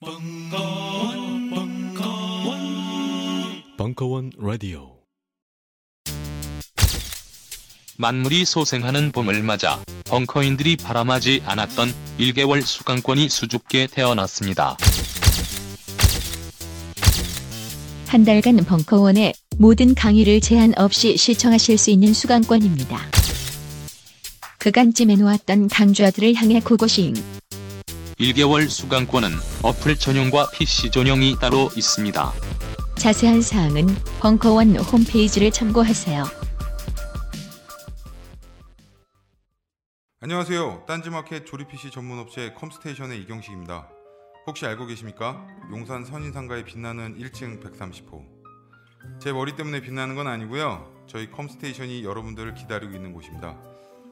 벙커원, 벙커원, 벙커원 라디오. 만물이 소생하는 봄을 맞아 벙커인들이 바람하지 않았던 1개월 수강권이 수줍게 태어났습니다. 한 달간 벙커원의 모든 강의를 제한 없이 시청하실 수 있는 수강권입니다. 그간 찜해놓았던 강좌들을 향해 고고싱. 1개월 수강권은 어플 전용과 PC 전용이 따로 있습니다. 자세한 사항은 벙커원 홈페이지를 참고하세요. 안녕하세요. 딴지마켓 조립 PC 전문 업체 컴스테이션의 이경식입니다. 혹시 알고 계십니까? 용산 선인상가에 빛나는 1층 130호. 제 머리 때문에 빛나는 건 아니고요. 저희 컴스테이션이 여러분들을 기다리고 있는 곳입니다.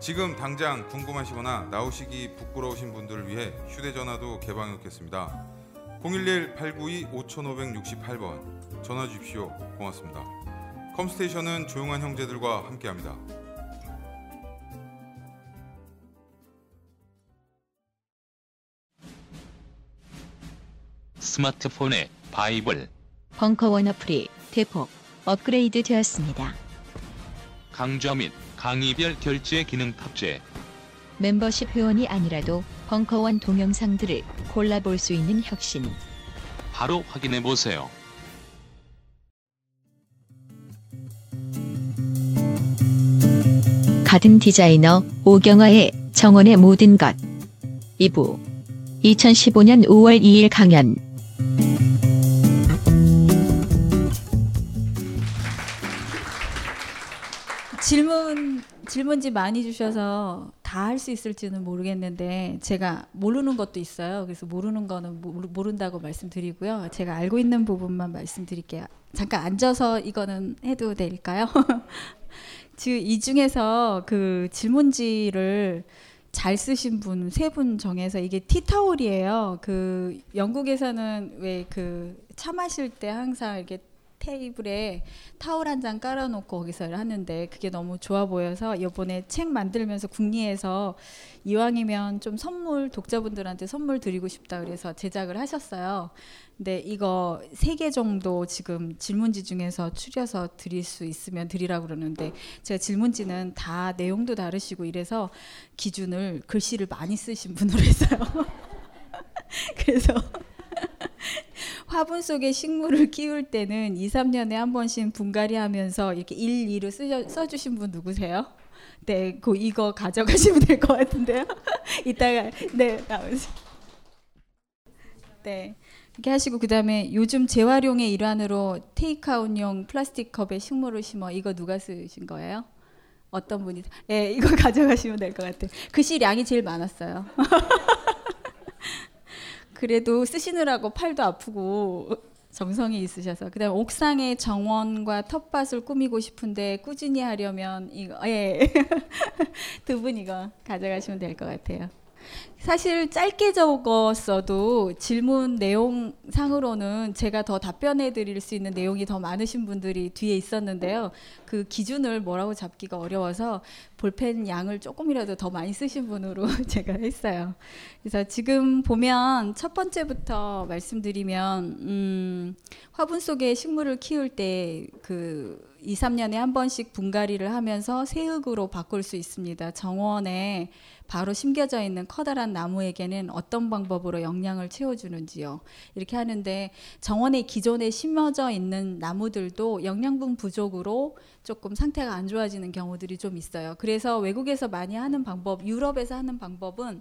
지금 당장 궁금하시거나 나오시기 부끄러우신 분들을 위해 휴대전화도 개방해 놓겠습니다. 011-892-5568번 전화 주십시오. 고맙습니다. 컴스테이션은 조용한 형제들과 함께합니다. 스마트폰의 바이블, 벙커원 어플이 대폭 업그레이드 되었습니다. 강좌 및 강의별 결제 기능 탑재, 멤버십 회원이 아니라도 벙커원 동영상들을 골라볼 수 있는 혁신. 바로 확인해 보세요. 가든 디자이너 오경화의 정원의 모든 것 2부 2015년 5월 2일 강연 질문 질문지 많이 주셔서 다 할 수 있을지는 모르겠는데 제가 모르는 것도 있어요. 그래서 모르는 거는 모르, 모른다고 말씀드리고요. 제가 알고 있는 부분만 말씀드릴게요. 잠깐 앉아서 이거는 해도 될까요? 이 중에서 그 질문지를 잘 쓰신 분세분 정해서 이게 티타올이에요. 그 영국에서는 왜 그 차 마실 때 항상 이렇게 테이블에 타올 한 장 깔아놓고 거기서 하는데 그게 너무 좋아 보여서 이번에 책 만들면서 국리에서 이왕이면 좀 선물 독자분들한테 선물 드리고 싶다 그래서 제작을 하셨어요. 근데 이거 세 개 정도 지금 질문지 중에서 추려서 드릴 수 있으면 드리라고 그러는데 제가 질문지는 다 내용도 다르시고 이래서 기준을 글씨를 많이 쓰신 분으로 했어요. 그래서 화분 속에 식물을 키울 때는 2, 3년에 한 번씩 분갈이 하면서 이렇게 1, 2로 쓰, 써주신 분 누구세요? 네, 그 이거 가져가시면 될 것 같은데요. 이따가 네 나오세요. 네. 이렇게 하시고 그다음에 요즘 재활용의 일환으로 테이크아웃용 플라스틱 컵에 식물을 심어 이거 누가 쓰신 거예요? 어떤 분이? 예, 네, 이거 가져가시면 될 것 같아요. 글씨량이 제일 많았어요. 그래도 쓰시느라고 팔도 아프고 정성이 있으셔서 그다음 에 옥상에 정원과 텃밭을 꾸미고 싶은데 꾸준히 하려면 이거 예두 분 이거 가져가시면 될 것 같아요. 사실 짧게 적었어도 질문 내용 상으로는 제가 더 답변해 드릴 수 있는 내용이 더 많으신 분들이 뒤에 있었는데요. 그 기준을 뭐라고 잡기가 어려워서 볼펜 양을 조금이라도 더 많이 쓰신 분으로 제가 했어요. 그래서 지금 보면 첫 번째부터 말씀드리면 음, 화분 속에 식물을 키울 때그 2, 3년에 한 번씩 분갈이를 하면서 새흙으로 바꿀 수 있습니다. 정원에 바로 심겨져 있는 커다란 나무에게는 어떤 방법으로 영양을 채워주는지요. 이렇게 하는데 정원에 기존에 심어져 있는 나무들도 영양분 부족으로 조금 상태가 안 좋아지는 경우들이 좀 있어요. 그래서 외국에서 많이 하는 방법, 유럽에서 하는 방법은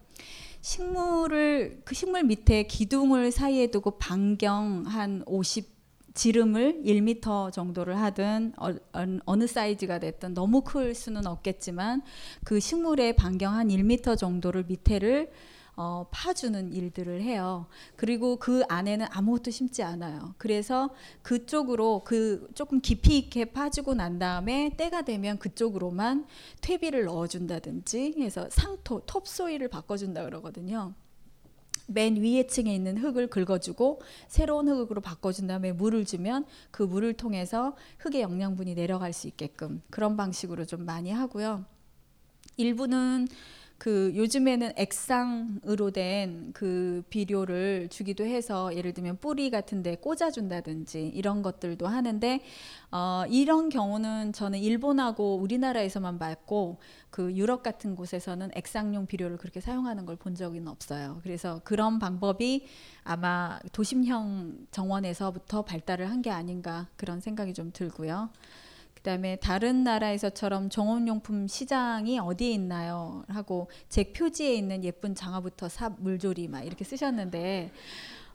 식물을 그 식물 밑에 기둥을 사이에 두고 반경 한 50. 지름을 1m 정도를 하든 어, 느 사이즈가 됐든 너무 클 수는 없겠지만 그 식물의 반경 한 1m 정도를 밑에를 어, 파주는 일들을 해요. 그리고 그 안에는 아무것도 심지 않아요. 그래서 그쪽으로 그 조금 깊이 있게 파주고 난 다음에 때가 되면 그쪽으로만 퇴비를 넣어준다든지 해서 상토 톱소일을 바꿔준다 그러거든요. 맨 위에 층에 있는 흙을 긁어주고 새로운 흙으로 바꿔준 다음에 물을 주면 그 물을 통해서 흙의 영양분이 내려갈 수 있게끔 그런 방식으로 좀 많이 하고요. 일부는 그 요즘에는 액상으로 된 그 비료를 주기도 해서 예를 들면 뿌리 같은데 꽂아준다든지 이런 것들도 하는데 어, 이런 경우는 저는 일본하고 우리나라에서만 봤고 그 유럽 같은 곳에서는 액상용 비료를 그렇게 사용하는 걸 본 적은 없어요. 그래서 그런 방법이 아마 도심형 정원에서부터 발달을 한 게 아닌가 그런 생각이 좀 들고요. 그다음에 다른 나라에서처럼 정원용품 시장이 어디에 있나요? 하고 제 표지에 있는 예쁜 장화부터 삽 물조리 막 이렇게 쓰셨는데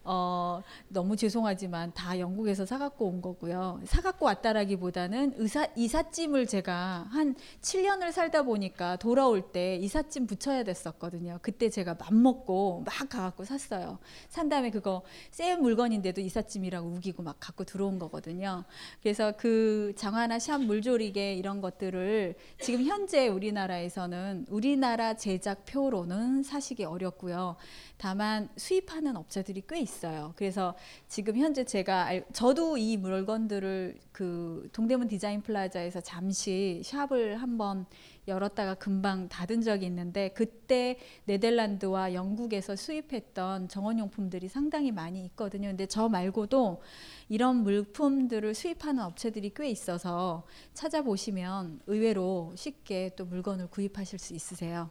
어, 너무 죄송하지만 다 영국에서 사갖고 온 거고요. 사갖고 왔다라기보다는 의사, 이삿짐을 제가 한 7년을 살다 보니까 돌아올 때 이삿짐 붙여야 됐었거든요. 그때 제가 맘먹고 막 가갖고 샀어요. 산 다음에 그거 새 물건인데도 이삿짐이라고 우기고 막 갖고 들어온 거거든요. 그래서 그 장화나 샵 물조리개 이런 것들을 지금 현재 우리나라에서는 우리나라 제작표로는 사시기 어렵고요. 다만 수입하는 업체들이 꽤 있어요. 그래서 지금 현재 제가 알, 저도 이 물건들을 그 동대문 디자인 플라자에서 잠시 shop을 한번 열었다가 금방 닫은 적이 있는데 그때 네덜란드와 영국에서 수입했던 정원용품들이 상당히 많이 있거든요. 근데 저 말고도 이런 물품들을 수입하는 업체들이 꽤 있어서 찾아보시면 의외로 쉽게 또 물건을 구입하실 수 있으세요.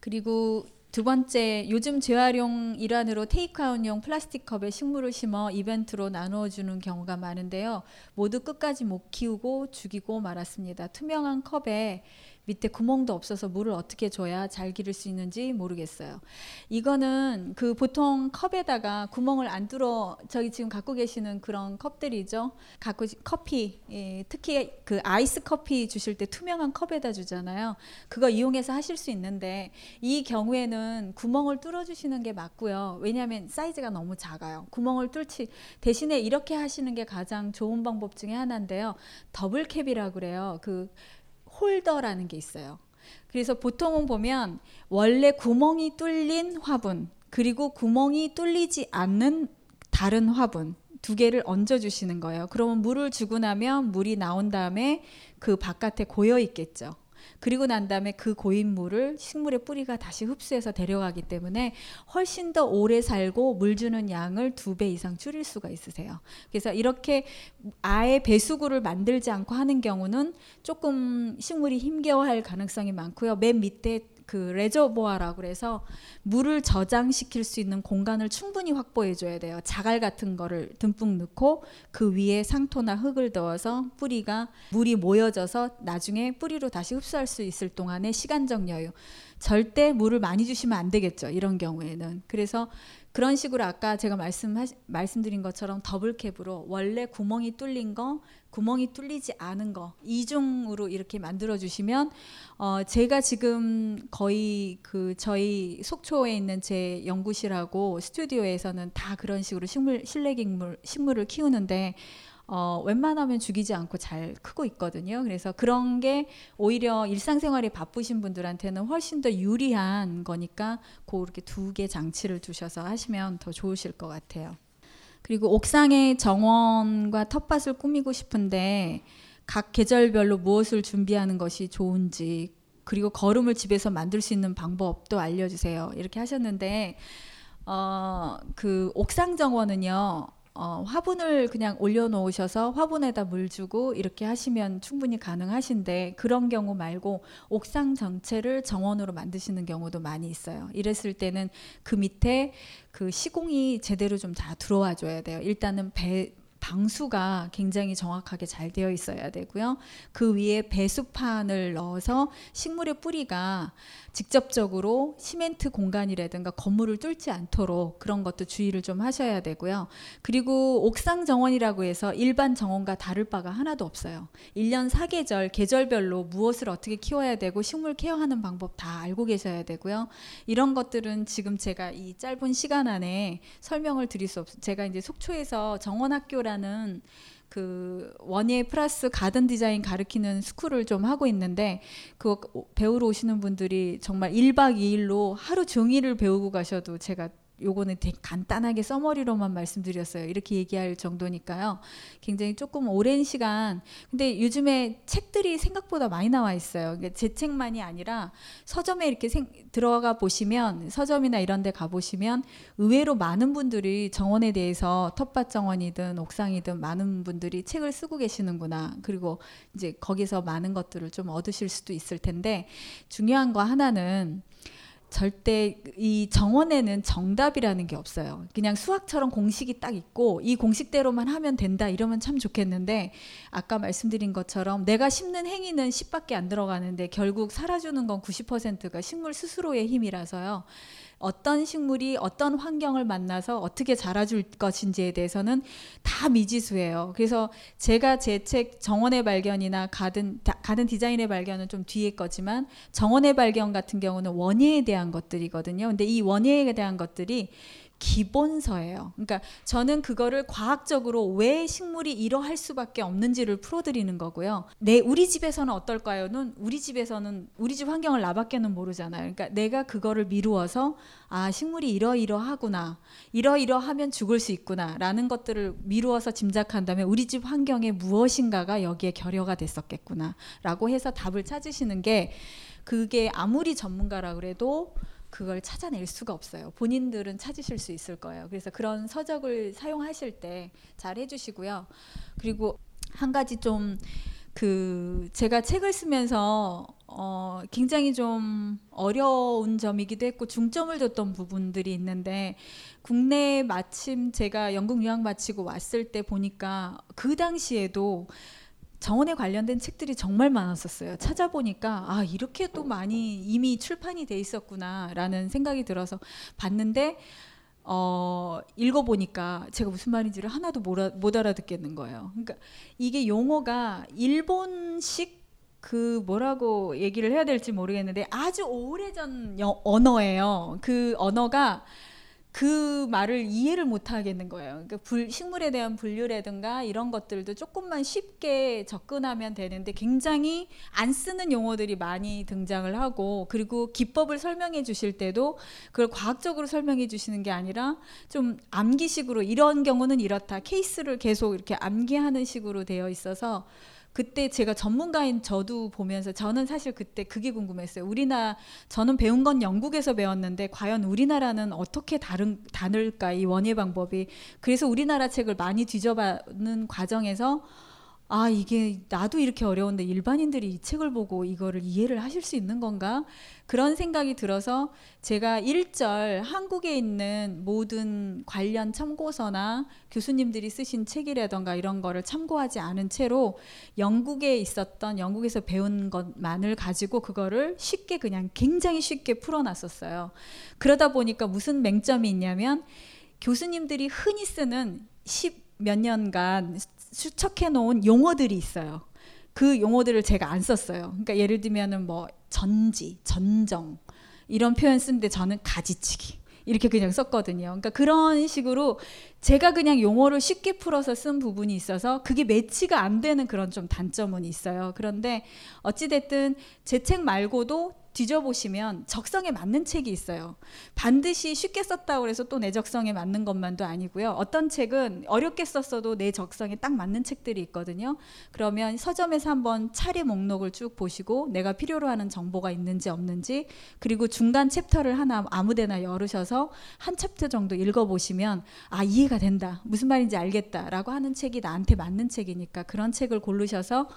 그리고 두 번째, 요즘 재활용 일환으로 테이크아웃용 플라스틱 컵에 식물을 심어 이벤트로 나누어 주는 경우가 많은데요. 모두 끝까지 못 키우고 죽이고 말았습니다. 투명한 컵에 밑에 구멍도 없어서 물을 어떻게 줘야 잘 기를 수 있는지 모르겠어요. 이거는 그 보통 컵에다가 구멍을 안 뚫어 저기 지금 갖고 계시는 그런 컵들이죠. 갖고 커피 예, 특히 그 아이스 커피 주실 때 투명한 컵에다 주잖아요. 그거 이용해서 하실 수 있는데 이 경우에는 구멍을 뚫어 주시는 게 맞고요. 왜냐하면 사이즈가 너무 작아요. 구멍을 뚫지 대신에 이렇게 하시는 게 가장 좋은 방법 중에 하나인데요. 더블 캡이라고 그래요. 그 홀더라는 게 있어요. 그래서 보통은 보면 원래 구멍이 뚫린 화분 그리고 구멍이 뚫리지 않는 다른 화분 두 개를 얹어 주시는 거예요. 그러면 물을 주고 나면 물이 나온 다음에 그 바깥에 고여 있겠죠. 그리고 난 다음에 그 고인물을 식물의 뿌리가 다시 흡수해서 데려가기 때문에 훨씬 더 오래 살고 물 주는 양을 두 배 이상 줄일 수가 있으세요. 그래서 이렇게 아예 배수구를 만들지 않고 하는 경우는 조금 식물이 힘겨워할 가능성이 많고요. 맨 밑에 그 레저보아라고 그래서 물을 저장시킬 수 있는 공간을 충분히 확보해 줘야 돼요. 자갈 같은 거를 듬뿍 넣고 그 위에 상토나 흙을 넣어서 뿌리가 물이 모여져서 나중에 뿌리로 다시 흡수할 수 있을 동안의 시간적 여유. 절대 물을 많이 주시면 안 되겠죠. 이런 경우에는. 그래서 그런 식으로 아까 제가 말씀하, 말씀드린 것처럼 더블 캡으로 원래 구멍이 뚫린 거, 구멍이 뚫리지 않은 거 이중으로 이렇게 만들어 주시면 어 제가 지금 거의 그 저희 속초에 있는 제 연구실하고 스튜디오에서는 다 그런 식으로 식물 실내 식물 식물을 키우는데 어, 웬만하면 죽이지 않고 잘 크고 있거든요. 그래서 그런 게 오히려 일상생활이 바쁘신 분들한테는 훨씬 더 유리한 거니까 그렇게 두 개 장치를 두셔서 하시면 더 좋으실 것 같아요. 그리고 옥상에 정원과 텃밭을 꾸미고 싶은데 각 계절별로 무엇을 준비하는 것이 좋은지 그리고 거름을 집에서 만들 수 있는 방법도 알려주세요. 이렇게 하셨는데 어, 그 옥상 정원은요. 어, 화분을 그냥 올려놓으셔서 화분에다 물 주고 이렇게 하시면 충분히 가능하신데 그런 경우 말고 옥상 전체를 정원으로 만드시는 경우도 많이 있어요. 이랬을 때는 그 밑에 그 시공이 제대로 좀 다 들어와 줘야 돼요. 일단은 배 방수가 굉장히 정확하게 잘 되어 있어야 되고요. 그 위에 배수판을 넣어서 식물의 뿌리가 직접적으로 시멘트 공간이라든가 건물을 뚫지 않도록 그런 것도 주의를 좀 하셔야 되고요. 그리고 옥상 정원이라고 해서 일반 정원과 다를 바가 하나도 없어요. 1년 4계절 계절별로 무엇을 어떻게 키워야 되고 식물 케어하는 방법 다 알고 계셔야 되고요. 이런 것들은 지금 제가 이 짧은 시간 안에 설명을 드릴 수 없. 제가 이제 속초에서 정원학교라 는 그 원예 플러스 가든 디자인 가르치는 스쿨을 좀 하고 있는데 그 배우러 오시는 분들이 정말 1박 2일로 하루 종일을 배우고 가셔도 제가 요거는 되게 간단하게 써머리로만 말씀드렸어요. 이렇게 얘기할 정도니까요. 굉장히 조금 오랜 시간. 근데 요즘에 책들이 생각보다 많이 나와 있어요. 제 책만이 아니라 서점에 이렇게 생, 들어가 보시면 서점이나 이런 데 가보시면 의외로 많은 분들이 정원에 대해서 텃밭 정원이든 옥상이든 많은 분들이 책을 쓰고 계시는구나. 그리고 이제 거기서 많은 것들을 좀 얻으실 수도 있을 텐데 중요한 거 하나는 절대 이 정원에는 정답이라는 게 없어요. 그냥 수학처럼 공식이 딱 있고 이 공식대로만 하면 된다 이러면 참 좋겠는데 아까 말씀드린 것처럼 내가 심는 행위는 10밖에 안 들어가는데 결국 살아주는 건 90%가 식물 스스로의 힘이라서요. 어떤 식물이 어떤 환경을 만나서 어떻게 자라줄 것인지에 대해서는 다 미지수예요. 그래서 제가 제 책 정원의 발견이나 가든 가든 디자인의 발견은 좀 뒤에 거지만 정원의 발견 같은 경우는 원예에 대한 것들이거든요. 근데 이 원예에 대한 것들이 기본서예요. 그러니까 저는 그거를 과학적으로 왜 식물이 이러할 수밖에 없는지를 풀어드리는 거고요. 내 우리 집에서는 어떨까요?는 우리 집에서는 우리 집 환경을 나밖에는 모르잖아요. 그러니까 내가 그거를 미루어서 아 식물이 이러이러하구나, 이러이러하면 죽을 수 있구나라는 것들을 미루어서 짐작한다면 우리 집 환경에 무엇인가가 여기에 결여가 됐었겠구나라고 해서 답을 찾으시는 게 그게 아무리 전문가라 그래도 그걸 찾아낼 수가 없어요. 본인들은 찾으실 수 있을 거예요. 그래서 그런 서적을 사용하실 때 잘 해주시고요. 그리고 한 가지 좀 그 제가 책을 쓰면서 어 굉장히 좀 어려운 점이기도 했고 중점을 뒀던 부분들이 있는데 국내에 마침 제가 영국 유학 마치고 왔을 때 보니까 그 당시에도 정원에 관련된 책들이 정말 많았었어요. 찾아보니까 아 이렇게 또 많이 이미 출판이 돼 있었구나라는 생각이 들어서 봤는데 어, 읽어보니까 제가 무슨 말인지를 하나도 못 알아듣겠는 거예요. 그러니까 이게 용어가 일본식 그 뭐라고 얘기를 해야 될지 모르겠는데 아주 오래전 언어예요. 그 언어가 그 말을 이해를 못 하겠는 거예요. 그러니까 불, 식물에 대한 분류라든가 이런 것들도 조금만 쉽게 접근하면 되는데 굉장히 안 쓰는 용어들이 많이 등장을 하고 그리고 기법을 설명해 주실 때도 그걸 과학적으로 설명해 주시는 게 아니라 좀 암기식으로 이런 경우는 이렇다 케이스를 계속 이렇게 암기하는 식으로 되어 있어서 그때 제가 전문가인 저도 보면서 저는 사실 그때 그게 궁금했어요. 우리나라 저는 배운 건 영국에서 배웠는데 과연 우리나라는 어떻게 다른 다를까 이 원예 방법이 그래서 우리나라 책을 많이 뒤져봤는 과정에서 아 이게 나도 이렇게 어려운데 일반인들이 이 책을 보고 이거를 이해를 하실 수 있는 건가? 그런 생각이 들어서 제가 일절 한국에 있는 모든 관련 참고서나 교수님들이 쓰신 책이라던가 이런 거를 참고하지 않은 채로 영국에 있었던 영국에서 배운 것만을 가지고 그거를 쉽게 그냥 굉장히 쉽게 풀어놨었어요. 그러다 보니까 무슨 맹점이 있냐면 교수님들이 흔히 쓰는 10몇 년간 수척해 놓은 용어들이 있어요. 그 용어들을 제가 안 썼어요. 그러니까 예를 들면은 뭐 전지, 전정 이런 표현 쓰는데 저는 가지치기 이렇게 그냥 썼거든요. 그러니까 그런 식으로 제가 그냥 용어를 쉽게 풀어서 쓴 부분이 있어서 그게 매치가 안 되는 그런 좀 단점은 있어요. 그런데 어찌됐든 제 책 말고도 뒤져보시면 적성에 맞는 책이 있어요. 반드시 쉽게 썼다고 해서 또 내 적성에 맞는 것만도 아니고요. 어떤 책은 어렵게 썼어도 내 적성에 딱 맞는 책들이 있거든요. 그러면 서점에서 한번 차례 목록을 쭉 보시고 내가 필요로 하는 정보가 있는지 없는지 그리고 중간 챕터를 하나 아무데나 열으셔서 한 챕터 정도 읽어보시면 아 이해가 된다. 무슨 말인지 알겠다라고 하는 책이 나한테 맞는 책이니까 그런 책을 고르셔서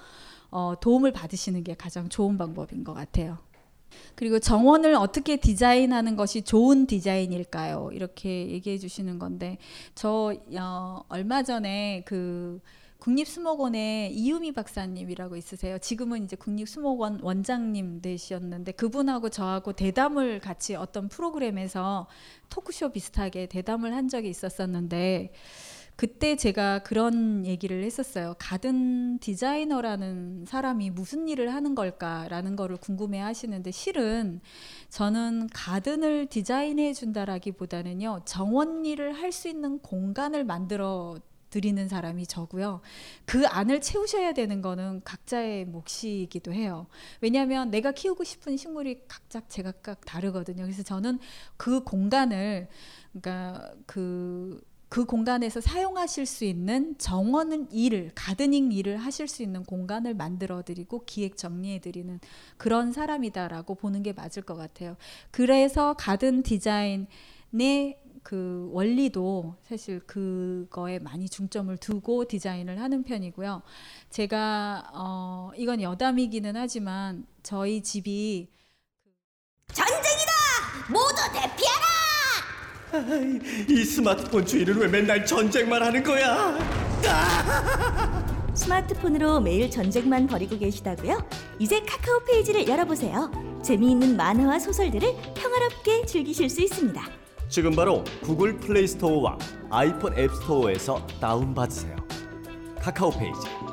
어, 도움을 받으시는 게 가장 좋은 방법인 것 같아요. 그리고 정원을 어떻게 디자인하는 것이 좋은 디자인일까요? 이렇게 얘기해 주시는 건데 저 어, 얼마 전에 그 국립수목원에 이유미 박사님이라고 있으세요. 지금은 이제 국립수목원 원장님 되셨는데 그분하고 저하고 대담을 같이 어떤 프로그램에서 토크쇼 비슷하게 대담을 한 적이 있었었는데 그때 제가 그런 얘기를 했었어요. 가든 디자이너라는 사람이 무슨 일을 하는 걸까라는 거를 궁금해 하시는데 실은 저는 가든을 디자인해 준다라기보다는요. 정원 일을 할 수 있는 공간을 만들어 드리는 사람이 저고요. 그 안을 채우셔야 되는 거는 각자의 몫이기도 해요. 왜냐하면 내가 키우고 싶은 식물이 각자 제각각 다르거든요. 그래서 저는 그 공간을 그러니까 그, 그 공간에서 사용하실 수 있는 정원 일을 가드닝 일을 하실 수 있는 공간을 만들어 드리고 기획 정리해 드리는 그런 사람이다라고 보는 게 맞을 것 같아요. 그래서 가든 디자인의 그 원리도 사실 그거에 많이 중점을 두고 디자인을 하는 편이고요. 제가 어 이건 여담이기는 하지만 저희 집이 전쟁이다! 모두 대피하라! 이 스마트폰 주인은 왜 맨날 전쟁만 하는 거야? 스마트폰으로 매일 전쟁만 벌이고 계시다고요? 이제 카카오 페이지를 열어보세요. 재미있는 만화와 소설들을 평화롭게 즐기실 수 있습니다. 지금 바로 구글 플레이 스토어와 아이폰 앱 스토어에서 다운받으세요. 카카오 페이지.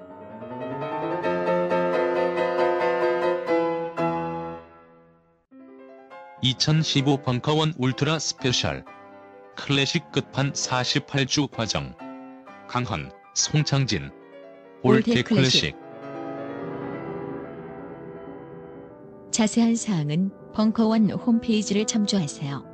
(2015) 벙커원 울트라 스페셜 클래식 끝판 48주 과정 강헌, 송창진 All That 클래식 자세한 사항은 벙커원 홈페이지를 참조하세요.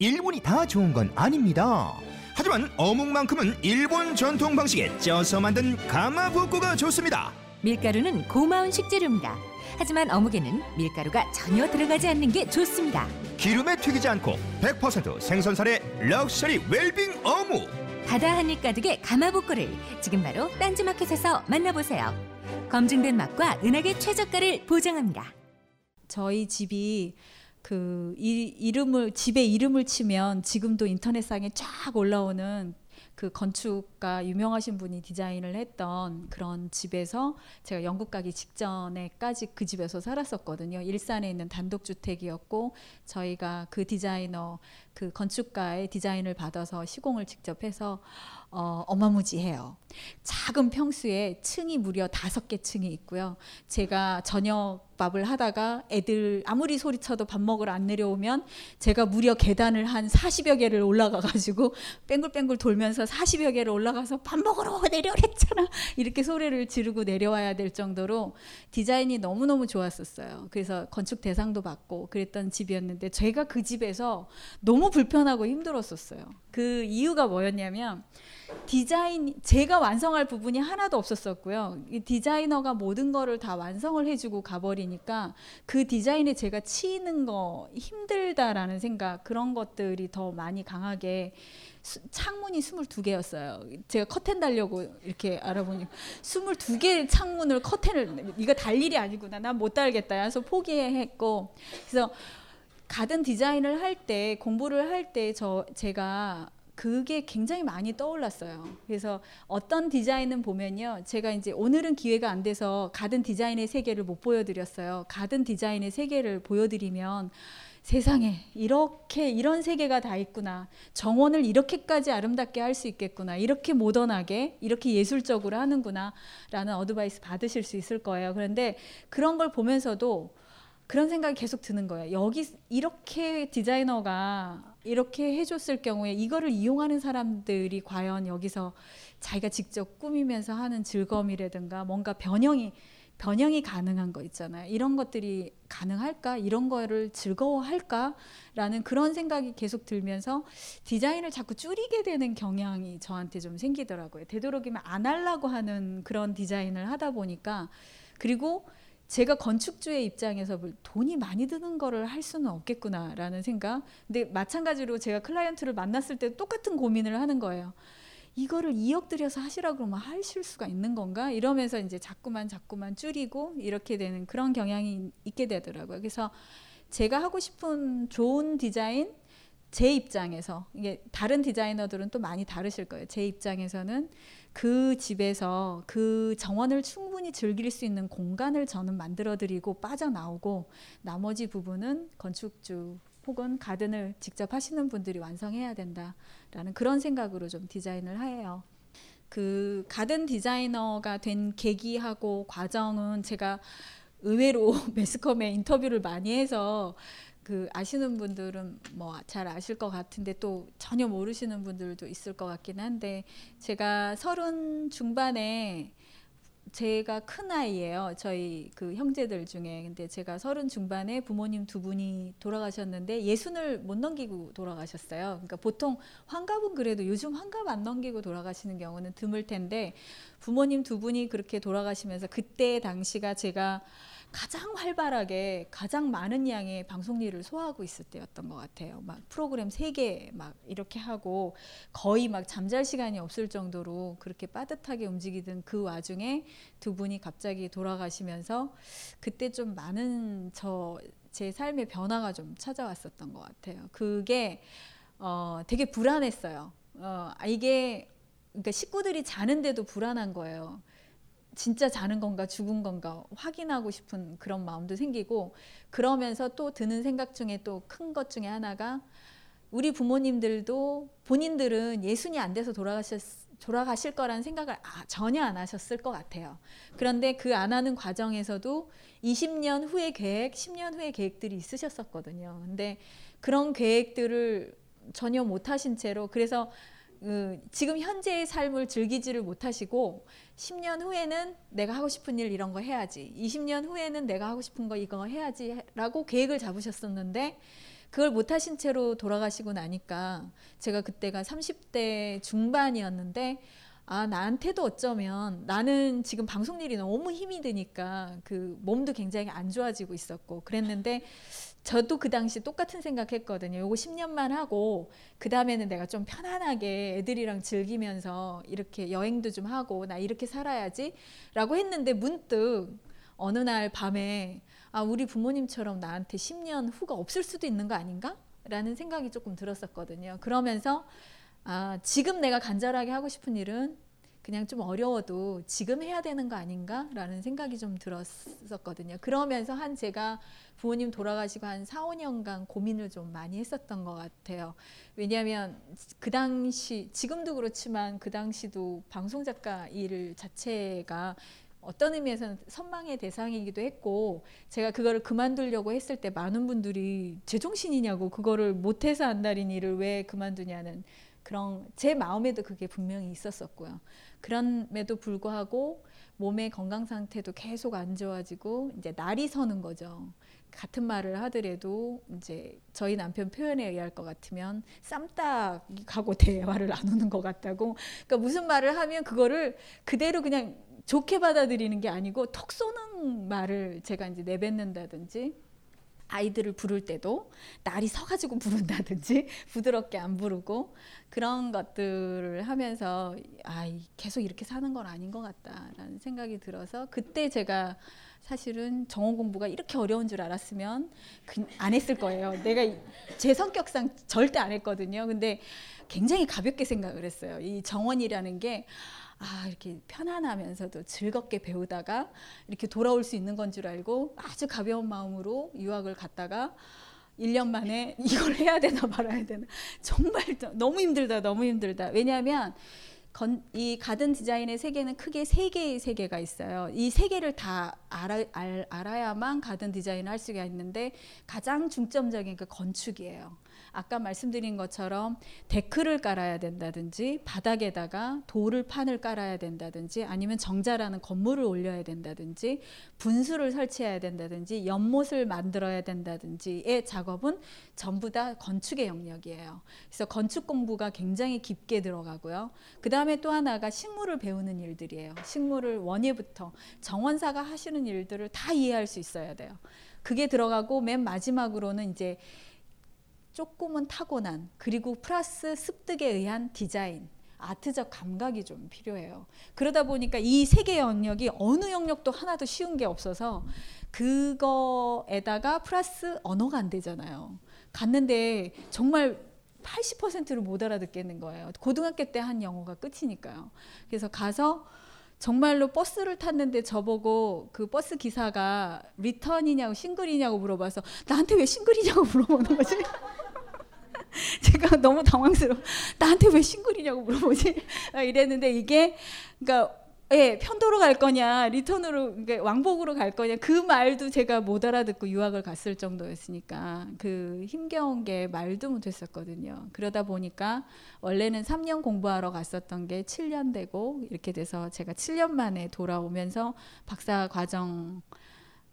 일본이 다 좋은 건 아닙니다. 하지만 어묵만큼은 일본 전통 방식에 쪄서 만든 가마부코가 좋습니다. 밀가루는 고마운 식재료입니다. 하지만 어묵에는 밀가루가 전혀 들어가지 않는 게 좋습니다. 기름에 튀기지 않고 100% 생선살의 럭셔리 웰빙 어묵. 바다 한입 가득의 가마복고를 지금 바로 딴지마켓에서 만나보세요. 검증된 맛과 은하계 최저가를 보장합니다. 저희 집이 그 이, 이름을 집에 이름을 치면 지금도 인터넷상에 쫙 올라오는 그 건축가 유명하신 분이 디자인을 했던 그런 집에서 제가 영국 가기 직전에까지 그 집에서 살았었거든요. 일산에 있는 단독 주택이었고 저희가 그 디자이너 그 건축가의 디자인을 받아서 시공을 직접 해서 어, 어마무지해요. 작은 평수에 층이 무려 다섯 개 층이 있고요. 제가 저녁밥을 하다가 애들 아무리 소리쳐도 밥 먹으러 안 내려오면 제가 무려 계단을 한 40여 개를 올라가 가지고 뺑글뺑글 돌면서 40여 개를 올라가서 밥 먹으러 내려오랬잖아. 이렇게 소리를 지르고 내려와야 될 정도로 디자인이 너무너무 좋았었어요. 그래서 건축 대상도 받고 그랬던 집이었는데 제가 그 집에서 너무 불편하고 힘들었었어요. 그 이유가 뭐였냐면 디자인 제가 완성할 부분이 하나도 없었었고요. 이 디자이너가 모든 거를 다 완성을 해주고 가버리니까 그 디자인에 제가 치이는 거 힘들다라는 생각 그런 것들이 더 많이 강하게 수, 창문이 22개였어요. 제가 커튼 달려고 이렇게 알아보니 22개 창문을 커튼을 이거 달 일이 아니구나. 난 못 달겠다. 해서 포기했고 그래서 가든 디자인을 할 때 공부를 할 때 저 제가 그게 굉장히 많이 떠올랐어요. 그래서 어떤 디자인은 보면요. 제가 이제 오늘은 기회가 안 돼서 가든 디자인의 세계를 못 보여드렸어요. 가든 디자인의 세계를 보여드리면 세상에 이렇게 이런 세계가 다 있구나. 정원을 이렇게까지 아름답게 할 수 있겠구나. 이렇게 모던하게 이렇게 예술적으로 하는구나 라는 어드바이스 받으실 수 있을 거예요. 그런데 그런 걸 보면서도 그런 생각이 계속 드는 거예요. 여기 이렇게 디자이너가 이렇게 해줬을 경우에 이거를 이용하는 사람들이 과연 여기서 자기가 직접 꾸미면서 하는 즐거움이라든가 뭔가 변형이 변형이 가능한 거 있잖아요. 이런 것들이 가능할까? 이런 거를 즐거워할까? 라는 그런 생각이 계속 들면서 디자인을 자꾸 줄이게 되는 경향이 저한테 좀 생기더라고요. 되도록이면 안 하려고 하는 그런 디자인을 하다 보니까 그리고 제가 건축주의 입장에서 뭐 돈이 많이 드는 거를 할 수는 없겠구나라는 생각. 근데 마찬가지로 제가 클라이언트를 만났을 때 똑같은 고민을 하는 거예요. 이거를 2억 들여서 하시라 그러면 하실 수가 있는 건가? 이러면서 이제 자꾸만 자꾸만 줄이고 이렇게 되는 그런 경향이 있게 되더라고요. 그래서 제가 하고 싶은 좋은 디자인 제 입장에서 이게 다른 디자이너들은 또 많이 다르실 거예요. 제 입장에서는 그 집에서 그 정원을 충분히 즐길 수 있는 공간을 저는 만들어 드리고 빠져나오고 나머지 부분은 건축주 혹은 가든을 직접 하시는 분들이 완성해야 된다라는 그런 생각으로 좀 디자인을 해요. 그 가든 디자이너가 된 계기하고 과정은 제가 의외로 매스컴에 인터뷰를 많이 해서 그 아시는 분들은 뭐 잘 아실 것 같은데 또 전혀 모르시는 분들도 있을 것 같긴 한데 제가 서른 중반에 제가 큰 아이예요. 저희 그 형제들 중에. 근데 제가 서른 중반에 부모님 두 분이 돌아가셨는데 예순을 못 넘기고 돌아가셨어요. 그러니까 보통 환갑은 그래도 요즘 환갑 안 넘기고 돌아가시는 경우는 드물 텐데 부모님 두 분이 그렇게 돌아가시면서 그때 당시가 제가 가장 활발하게 가장 많은 양의 방송 일을 소화하고 있을 때였던 것 같아요. 막 프로그램 세 개 막 이렇게 하고 거의 막 잠잘 시간이 없을 정도로 그렇게 빠듯하게 움직이던 그 와중에 두 분이 갑자기 돌아가시면서 그때 좀 많은 저 제 삶의 변화가 좀 찾아왔었던 것 같아요. 그게 어 되게 불안했어요. 어 이게 그러니까 식구들이 자는데도 불안한 거예요. 진짜 자는 건가 죽은 건가 확인하고 싶은 그런 마음도 생기고 그러면서 또 드는 생각 중에 또 큰 것 중에 하나가 우리 부모님들도 본인들은 예순이 안 돼서 돌아가셨 돌아가실 거라는 생각을 아, 전혀 안 하셨을 것 같아요. 그런데 그 안 하는 과정에서도 20년 후의 계획, 10년 후의 계획들이 있으셨었거든요. 근데 그런 계획들을 전혀 못 하신 채로 그래서 그 지금 현재의 삶을 즐기지를 못하시고 10년 후에는 내가 하고 싶은 일 이런 거 해야지. 20년 후에는 내가 하고 싶은 거 이거 해야지 라고 계획을 잡으셨었는데 그걸 못 하신 채로 돌아가시고 나니까 제가 그때가 30대 중반이었는데 아, 나한테도 어쩌면 나는 지금 방송 일이 너무 힘이 드니까 그 몸도 굉장히 안 좋아지고 있었고 그랬는데 저도 그 당시 똑같은 생각했거든요. 요거 10년만 하고 그 다음에는 내가 좀 편안하게 애들이랑 즐기면서 이렇게 여행도 좀 하고 나 이렇게 살아야지라고 했는데 문득 어느 날 밤에 아 우리 부모님처럼 나한테 10년 후가 없을 수도 있는 거 아닌가? 라는 생각이 조금 들었었거든요. 그러면서 아 지금 내가 간절하게 하고 싶은 일은 그냥 좀 어려워도 지금 해야 되는 거 아닌가라는 생각이 좀 들었었거든요. 그러면서 한 제가 부모님 돌아가시고 한 4, 5년간 고민을 좀 많이 했었던 것 같아요. 왜냐하면 그 당시 지금도 그렇지만 그 당시도 방송 작가 일 자체가 어떤 의미에서는 선망의 대상이기도 했고 제가 그거를 그만두려고 했을 때 많은 분들이 제정신이냐고 그거를 못해서 한다린 일을 왜 그만두냐는 그런 제 마음에도 그게 분명히 있었었고요. 그럼에도 불구하고 몸의 건강 상태도 계속 안 좋아지고 이제 날이 서는 거죠. 같은 말을 하더라도 이제 저희 남편 표현에 의할 것 같으면 쌈딱하고 대화를 나누는 것 같다고. 그러니까 무슨 말을 하면 그거를 그대로 그냥 좋게 받아들이는 게 아니고 턱 쏘는 말을 제가 이제 내뱉는다든지 아이들을 부를 때도 날이 서가지고 부른다든지 부드럽게 안 부르고 그런 것들을 하면서 아 계속 이렇게 사는 건 아닌 것 같다라는 생각이 들어서 그때 제가 사실은 정원 공부가 이렇게 어려운 줄 알았으면 안 했을 거예요. 내가 제 성격상 절대 안 했거든요. 근데 굉장히 가볍게 생각을 했어요. 이 정원이라는 게 아, 이렇게 편안하면서도 즐겁게 배우다가 이렇게 돌아올 수 있는 건 줄 알고 아주 가벼운 마음으로 유학을 갔다가 1년 만에 이걸 해야 되나 말아야 되나 정말 너무 힘들다 너무 힘들다 왜냐하면 건, 이 가든 디자인의 세계는 크게 세 개의 세계가 있어요. 이 세 개를 다 알아, 알, 알아야만 가든 디자인을 할 수가 있는데 가장 중점적인 그 건축이에요. 아까 말씀드린 것처럼 데크를 깔아야 된다든지 바닥에다가 돌을 판을 깔아야 된다든지 아니면 정자라는 건물을 올려야 된다든지 분수를 설치해야 된다든지 연못을 만들어야 된다든지의 작업은 전부 다 건축의 영역이에요. 그래서 건축 공부가 굉장히 깊게 들어가고요. 그 다음에 또 하나가 식물을 배우는 일들이에요. 식물을 원예부터 정원사가 하시는 일들을 다 이해할 수 있어야 돼요. 그게 들어가고 맨 마지막으로는 이제 조금은 타고난 그리고 플러스 습득에 의한 디자인 아트적 감각이 좀 필요해요. 그러다 보니까 이 세 개 영역이 어느 영역도 하나도 쉬운 게 없어서 그거에다가 플러스 언어가 안 되잖아요. 갔는데 정말 80%를 못 알아듣겠는 거예요. 고등학교 때 한 영어가 끝이니까요. 그래서 가서 정말로 버스를 탔는데 저보고 그 버스 기사가 리턴이냐고 싱글이냐고 물어봐서 나한테 왜 싱글이냐고 물어보는 거지? 제가 너무 당황스러워. 나한테 왜 싱글이냐고 물어보지? 이랬는데 이게 그러니까 예, 편도로 갈 거냐, 리턴으로 그러니까 왕복으로 갈 거냐 그 말도 제가 못 알아듣고 유학을 갔을 정도였으니까 그 힘겨운 게 말도 못했었거든요. 그러다 보니까 원래는 3년 공부하러 갔었던 게 7년 되고 이렇게 돼서 제가 7년 만에 돌아오면서 박사 과정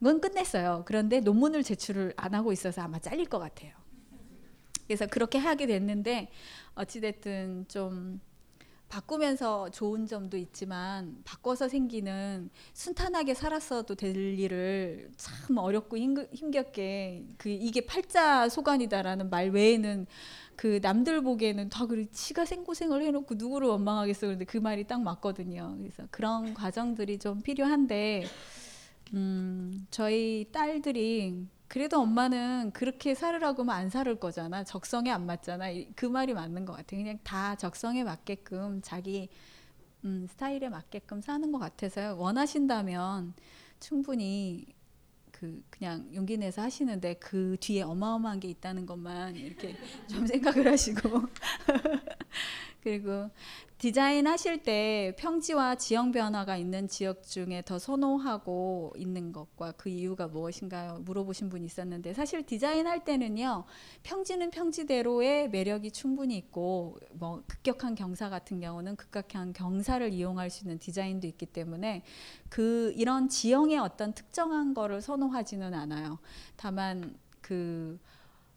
은 끝냈어요. 그런데 논문을 제출을 안 하고 있어서 아마 잘릴 것 같아요. 그래서 그렇게 하게 됐는데 어찌됐든 좀 바꾸면서 좋은 점도 있지만 바꿔서 생기는 순탄하게 살았어도 될 일을 참 어렵고 힘겹게 그 이게 팔자 소관이다라는 말 외에는 그 남들 보기에는 다 그래 지가 생고생을 해놓고 누구를 원망하겠어 그런데 그 말이 딱 맞거든요. 그래서 그런 과정들이 좀 필요한데 음 저희 딸들이 그래도 엄마는 그렇게 살으라고 하면 안 살을 거잖아. 적성에 안 맞잖아. 그 말이 맞는 것 같아. 그냥 다 적성에 맞게끔 자기 음, 스타일에 맞게끔 사는 것 같아서요. 원하신다면 충분히 그 그냥 용기 내서 하시는데 그 뒤에 어마어마한 게 있다는 것만 이렇게 좀 생각을 하시고 그리고 디자인 하실 때 평지와 지형 변화가 있는 지역 중에 더 선호하고 있는 것과 그 이유가 무엇인가요? 물어보신 분이 있었는데 사실 디자인 할 때는요. 평지는 평지대로의 매력이 충분히 있고 뭐 급격한 경사 같은 경우는 급격한 경사를 이용할 수 있는 디자인도 있기 때문에 그 이런 지형의 어떤 특정한 거를 선호하지는 않아요. 다만 그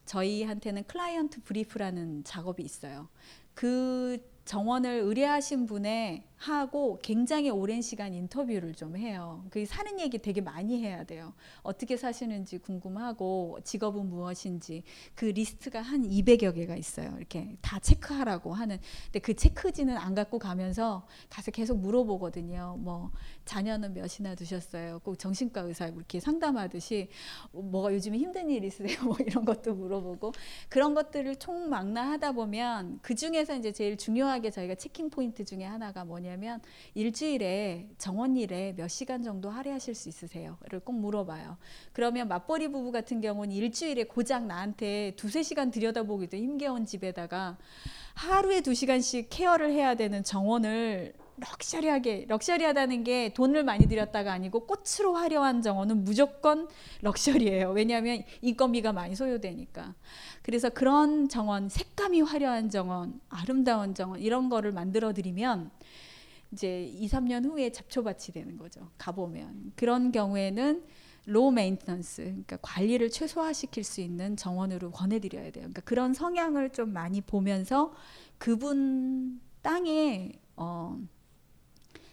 저희한테는 client brief라는 작업이 있어요. 그 정원을 의뢰하신 분의 하고 굉장히 오랜 시간 인터뷰를 좀 해요. 그 사는 얘기 되게 많이 해야 돼요. 어떻게 사시는지 궁금하고 직업은 무엇인지 그 리스트가 한 200여 개가 있어요. 이렇게 다 체크하라고 하는. 근데 그 체크지는 안 갖고 가면서 가서 계속 물어보거든요. 뭐 자녀는 몇이나 두셨어요. 꼭 정신과 의사 이렇게 상담하듯이 뭐가 요즘에 힘든 일 있으세요? 뭐 이런 것도 물어보고 그런 것들을 총망라하다 보면 그 중에서 이제 제일 중요하게 저희가 체킹 포인트 중에 하나가 뭐냐 뭐냐면 일주일에 정원일에 몇 시간 정도 할애하실 수 있으세요?를 꼭 물어봐요. 그러면 맞벌이 부부 같은 경우는 일주일에 고작 나한테 두세 시간 들여다보기도 힘겨운 집에다가 하루에 두 시간씩 케어를 해야 되는 정원을 럭셔리하게 럭셔리하다는 게 돈을 많이 들였다가 아니고 꽃으로 화려한 정원은 무조건 럭셔리예요. 왜냐하면 인건비가 많이 소요되니까. 그래서 그런 정원, 색감이 화려한 정원, 아름다운 정원 이런 거를 만들어 드리면 이제 2, 3년 후에 잡초밭이 되는 거죠. 가보면 그런 경우에는 low maintenance 그러니까 관리를 최소화시킬 수 있는 정원으로 권해드려야 돼요. 그러니까 그런 성향을 좀 많이 보면서 그분 땅에 어,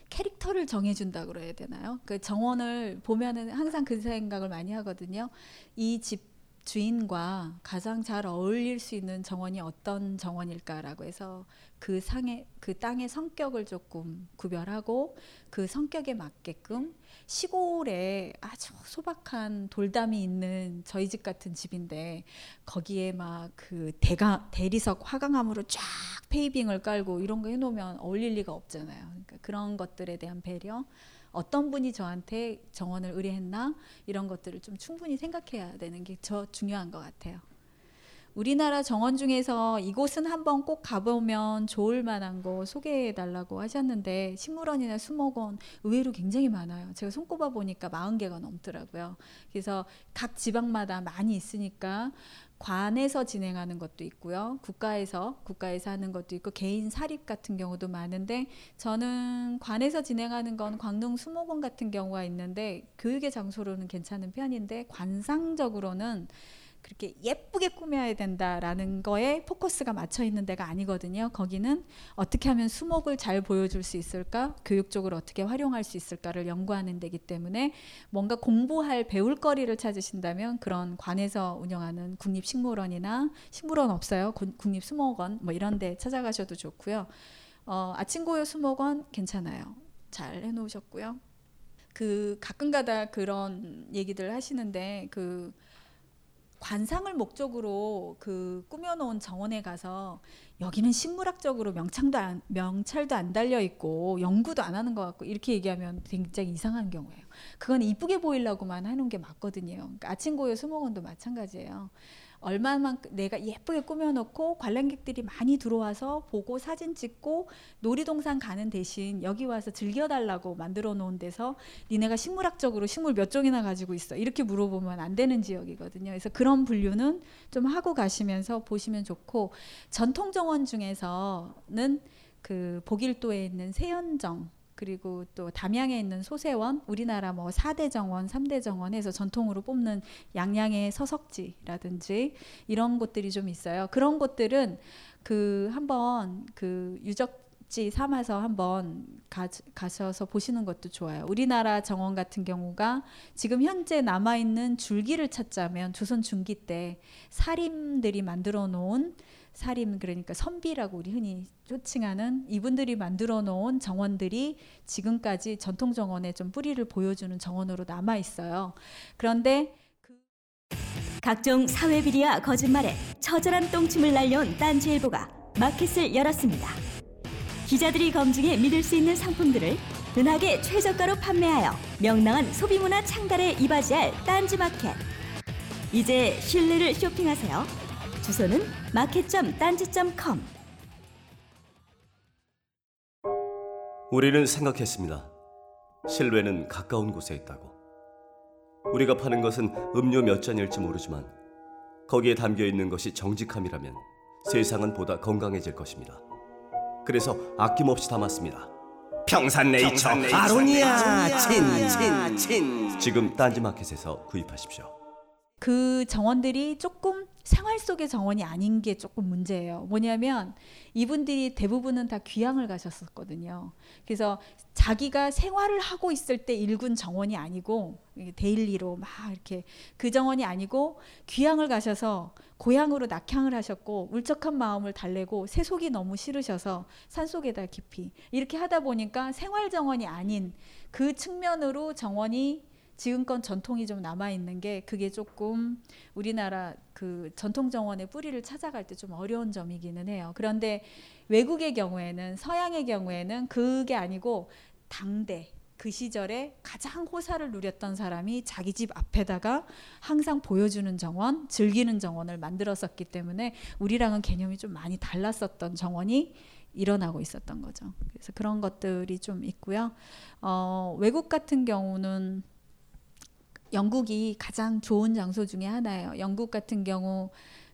캐릭터를 정해준다 그래야 되나요? 그 정원을 보면은 항상 그 생각을 많이 하거든요. 이 집 주인과 가장 잘 어울릴 수 있는 정원이 어떤 정원일까라고 해서 그 상의 그 땅의 성격을 조금 구별하고 그 성격에 맞게끔 시골에 아주 소박한 돌담이 있는 저희 집 같은 집인데 거기에 막 그 대가 대리석 화강암으로 쫙 페이빙을 깔고 이런 거 해놓으면 어울릴 리가 없잖아요. 그러니까 그런 것들에 대한 배려. 어떤 분이 저한테 정원을 의뢰했나 이런 것들을 좀 충분히 생각해야 되는 게 저 중요한 것 같아요. 우리나라 정원 중에서 이곳은 한번 꼭 가보면 좋을 만한 거 소개해 달라고 하셨는데 식물원이나 수목원 의외로 굉장히 많아요. 제가 손꼽아 보니까 40개가 넘더라고요. 그래서 각 지방마다 많이 있으니까 관에서 진행하는 것도 있고요. 국가에서 국가에서 하는 것도 있고 개인 사립 같은 경우도 많은데 저는 관에서 진행하는 건 광릉 수목원 같은 경우가 있는데 교육의 장소로는 괜찮은 편인데 관상적으로는 그렇게 예쁘게 꾸며야 된다라는 거에 포커스가 맞춰 있는 데가 아니거든요. 거기는 어떻게 하면 수목을 잘 보여줄 수 있을까, 교육적으로 어떻게 활용할 수 있을까를 연구하는 데기 때문에 뭔가 공부할 배울 거리를 찾으신다면 그런 관에서 운영하는 국립식물원이나 식물원 없어요. 국립수목원 뭐 이런 데 찾아가셔도 좋고요. 어, 아침고요 수목원 괜찮아요. 잘 해놓으셨고요. 그 가끔가다 그런 얘기들 하시는데 그 관상을 목적으로 그 꾸며놓은 정원에 가서 여기는 식물학적으로 명창도 안, 명찰도 안 달려 있고 연구도 안 하는 것 같고 이렇게 얘기하면 굉장히 이상한 경우예요. 그건 이쁘게 보이려고만 하는 게 맞거든요. 그러니까 아침 고요 수목원도 마찬가지예요. 얼마만큼 내가 예쁘게 꾸며놓고 관람객들이 많이 들어와서 보고 사진 찍고 놀이동산 가는 대신 여기 와서 즐겨달라고 만들어 놓은 데서 니네가 식물학적으로 식물 몇 종이나 가지고 있어 이렇게 물어보면 안 되는 지역이거든요. 그래서 그런 분류는 좀 하고 가시면서 보시면 좋고 전통 정원 중에서는 그 보길도에 있는 세연정 그리고 또 담양에 있는 소세원, 우리나라 뭐 4대 정원, 3대 정원에서 전통으로 뽑는 양양의 서석지라든지 이런 곳들이 좀 있어요. 그런 곳들은 그 한번 그 유적 지 삼아서 한번 가, 가셔서 보시는 것도 좋아요. 우리나라 정원 같은 경우가 지금 현재 남아 있는 줄기를 찾자면 조선 중기 때 사림들이 만들어 놓은 사림 그러니까 선비라고 우리 흔히 호칭하는 이분들이 만들어 놓은 정원들이 지금까지 전통 정원에 좀 뿌리를 보여주는 정원으로 남아 있어요. 그런데 그 각종 사회 비리와 거짓말에 처절한 똥침을 날려온 딴지일보가 마켓을 열었습니다. 기자들이 검증해 믿을 수 있는 상품들을 은하계 최저가로 판매하여 명랑한 소비문화 창달에 이바지할 딴지마켓. 이제 신뢰를 쇼핑하세요. 주소는 마켓.딴지.com 우리는 생각했습니다. 실외는 가까운 곳에 있다고. 우리가 파는 것은 음료 몇 잔일지 모르지만 거기에 담겨 있는 것이 정직함이라면 세상은 보다 건강해질 것입니다. 그래서 아낌없이 담았습니다. 평산네이처, 평산네이처 아로니아 친친친 지금 딴지마켓에서 구입하십시오. 그 정원들이 조금 생활 속의 정원이 아닌 게 조금 문제예요. 뭐냐면 이분들이 대부분은 다 귀향을 가셨었거든요. 그래서 자기가 생활을 하고 있을 때 일군 정원이 아니고 daily로 막 이렇게 그 정원이 아니고 귀양을 가셔서 고향으로 낙향을 하셨고 울적한 마음을 달래고 세속이 너무 싫으셔서 산속에다 깊이 이렇게 하다 보니까 생활 정원이 아닌 그 측면으로 정원이 지금껏 전통이 좀 남아 있는 게 그게 조금 우리나라 그 전통 정원의 뿌리를 찾아갈 때 좀 어려운 점이기는 해요. 그런데 외국의 경우에는 서양의 경우에는 그게 아니고 당대 그 시절에 가장 호사를 누렸던 사람이 자기 집 앞에다가 항상 보여주는 정원, 즐기는 정원을 만들었었기 때문에 우리랑은 개념이 좀 많이 달랐었던 정원이 일어나고 있었던 거죠. 그래서 그런 것들이 좀 있고요. 어, 외국 같은 경우는 영국이 가장 좋은 장소 중에 하나예요. 영국 같은 경우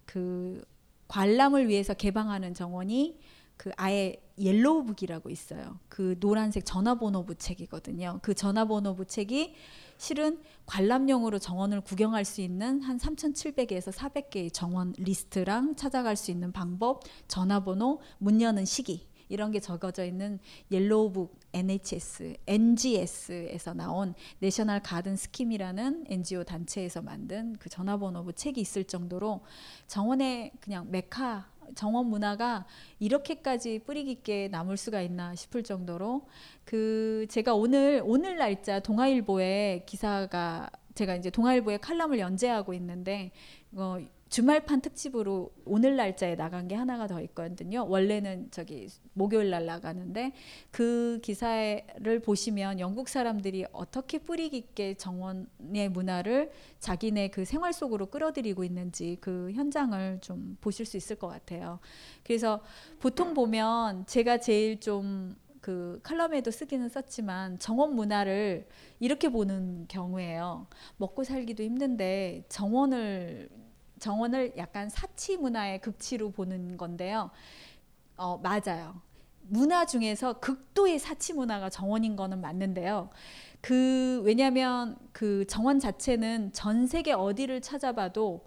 그 관람을 위해서 개방하는 정원이 그 아예 yellow book이라고 있어요. 그 노란색 전화번호 부 책이거든요. 그 전화번호 부 책이 실은 관람용으로 정원을 구경할 수 있는 한 3,700에서 400개의 정원 리스트랑 찾아갈 수 있는 방법, 전화번호, 문 여는 시기 이런 게 적어져 있는 yellow book NHS, NGS에서 나온 National Garden Scheme이라는 NGO 단체에서 만든 그 전화번호부 책이 있을 정도로 정원의 그냥 메카 정원 문화가 이렇게까지 뿌리 깊게 남을 수가 있나 싶을 정도로 그 제가 오늘 오늘 날짜 동아일보에 기사가 제가 이제 동아일보에 칼럼을 연재하고 있는데 어, 주말판 특집으로 오늘 날짜에 나간 게 하나가 더 있거든요. 원래는 저기 목요일 날 나가는데 그 기사를 보시면 영국 사람들이 어떻게 뿌리 깊게 정원의 문화를 자기네 그 생활 속으로 끌어들이고 있는지 그 현장을 좀 보실 수 있을 것 같아요. 그래서 보통 보면 제가 제일 좀그 칼럼에도 쓰기는 썼지만 정원 문화를 이렇게 보는 경우에요. 먹고 살기도 힘든데 정원을 정원을 약간 사치 문화의 극치로 보는 건데요. 어, 맞아요. 문화 중에서 극도의 사치 문화가 정원인 거는 맞는데요. 그 왜냐하면 그 정원 자체는 전 세계 어디를 찾아봐도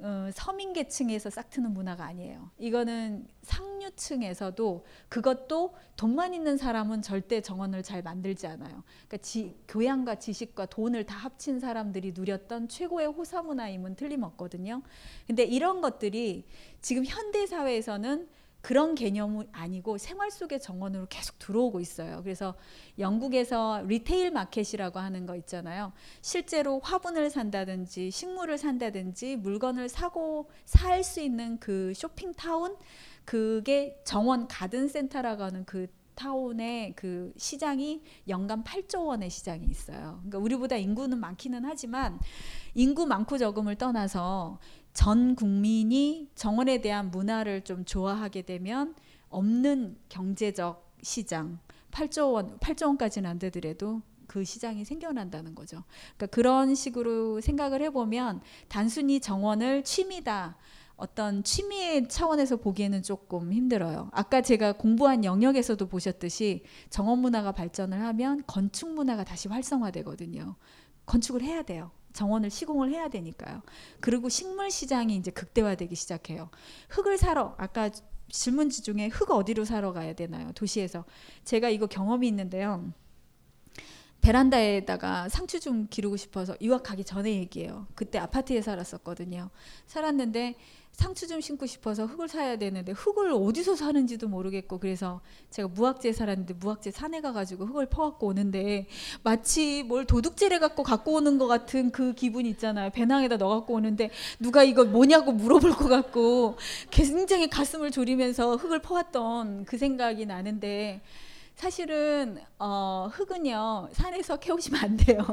어, 서민 계층에서 싹트는 문화가 아니에요. 이거는 상류층에서도 그것도 돈만 있는 사람은 절대 정원을 잘 만들지 않아요. 그러니까 지, 교양과 지식과 돈을 다 합친 사람들이 누렸던 최고의 호사 문화임은 틀림없거든요. 근데 이런 것들이 지금 현대 사회에서는 그런 개념이 아니고 생활 속의 정원으로 계속 들어오고 있어요. 그래서 영국에서 retail market이라고 하는 거 있잖아요. 실제로 화분을 산다든지 식물을 산다든지 물건을 사고 살 수 있는 그 쇼핑 타운 그게 정원 garden center라고 하는 그 타운의 그 시장이 연간 8조 원의 시장이 있어요. 그러니까 우리보다 인구는 많기는 하지만 인구 많고 적음을 떠나서 전 국민이 정원에 대한 문화를 좀 좋아하게 되면 없는 경제적 시장 8조 원 8조 원까지는 안 되더라도 그 시장이 생겨난다는 거죠. 그러니까 그런 식으로 생각을 해보면 단순히 정원을 취미다. 어떤 취미의 차원에서 보기에는 조금 힘들어요. 아까 제가 공부한 영역에서도 보셨듯이 정원 문화가 발전을 하면 건축 문화가 다시 활성화되거든요. 건축을 해야 돼요. 정원을 시공을 해야 되니까요. 그리고 식물 시장이 이제 극대화되기 시작해요. 흙을 사러 아까 질문지 중에 흙 어디로 사러 가야 되나요? 도시에서 제가 이거 경험이 있는데요. 베란다에다가 상추 좀 기르고 싶어서 유학 가기 전에 얘기해요. 그때 아파트에 살았었거든요. 살았는데 상추 좀 심고 싶어서 흙을 사야 되는데 흙을 어디서 사는지도 모르겠고 그래서 제가 무학지에 살았는데 무학지 산에 가가지고 흙을 퍼갖고 오는데 마치 뭘 도둑질해 갖고 갖고 오는 것 같은 그 기분 있잖아요. 배낭에다 넣어 갖고 오는데 누가 이거 뭐냐고 물어볼 것 같고 굉장히 가슴을 졸이면서 흙을 퍼왔던 그 생각이 나는데 사실은 어, 흙은요 산에서 캐오시면 안 돼요.